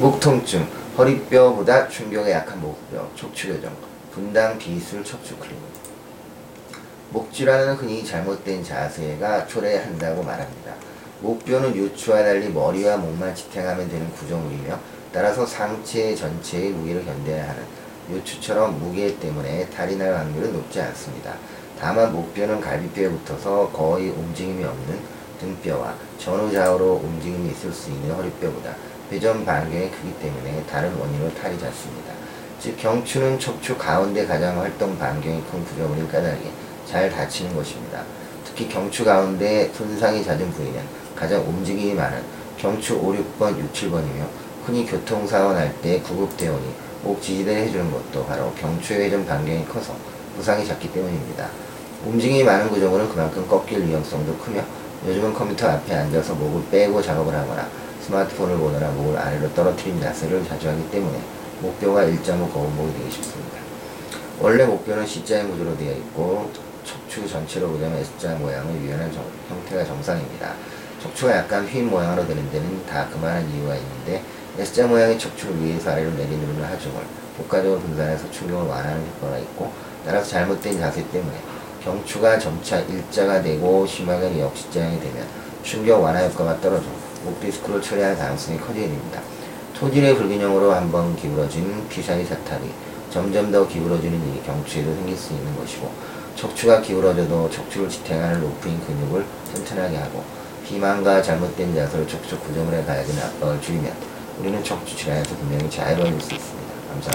목 통증, 허리뼈보다 충격에 약한 목뼈, 척추 교정, 분당 비술 척추 클리닉. 목 질환은 흔히 잘못된 자세가 초래한다고 말합니다. 목뼈는 요추와 달리 머리와 목만 지탱하면 되는 구조물이며 따라서 상체 전체의 무게를 견뎌야 하는 요추처럼 무게 때문에 탈이 날 확률은 높지 않습니다. 다만 목뼈는 갈비뼈에 붙어서 거의 움직임이 없는 등뼈와 전후좌우로 움직임이 있을 수 있는 허리뼈보다 회전 반경이 크기 때문에 다른 원인으로 탈이 잦습니다. 즉 경추는 척추 가운데 가장 활동 반경이 큰 구조물인 까닭에 잘 다치는 것입니다. 특히 경추 가운데 손상이 잦은 부위는 가장 움직임이 많은 경추 5, 6번, 6, 7번이며 흔히 교통사고 날 때 구급대원이 목 지지대를 해주는 것도 바로 경추의 회전 반경이 커서 부상이 잦기 때문입니다. 움직임이 많은 구조물은 그만큼 꺾일 위험성도 크며 요즘은 컴퓨터 앞에 앉아서 목을 빼고 작업을 하거나 스마트폰을 보느라 목을 아래로 떨어뜨린 자세를 자주 하기 때문에 목뼈가 일자목 거운목이 되기 쉽습니다. 원래 목뼈는 C자인 구조로 되어 있고 척추 전체로 보자면 S자 모양을 유연한 정- 형태가 정상입니다. 척추가 약간 휜 모양으로 되는 데는 다 그만한 이유가 있는데 S자 모양의 척추를 위에서 아래로 내리누르는 하중을 복가적으로 분산해서 충격을 완화하는 효과가 있고 따라서 잘못된 자세 때문에 경추가 점차 일자가 되고 심하게는 역시자형이 되면 충격 완화 효과가 떨어져 목 디스크를 처리할 가능성이 커지게 됩니다. 토질의 불균형으로 한번 기울어진 피사리 사탈이 점점 더 기울어지는 일이 경추에도 생길 수 있는 것이고 척추가 기울어져도 척추를 지탱하는 로프인 근육을 튼튼하게 하고 비만과 잘못된 자세로 척추 구조물에 가해지는 압박을 줄이면 우리는 척추 질환에서 분명히 자유로워질 수 있습니다.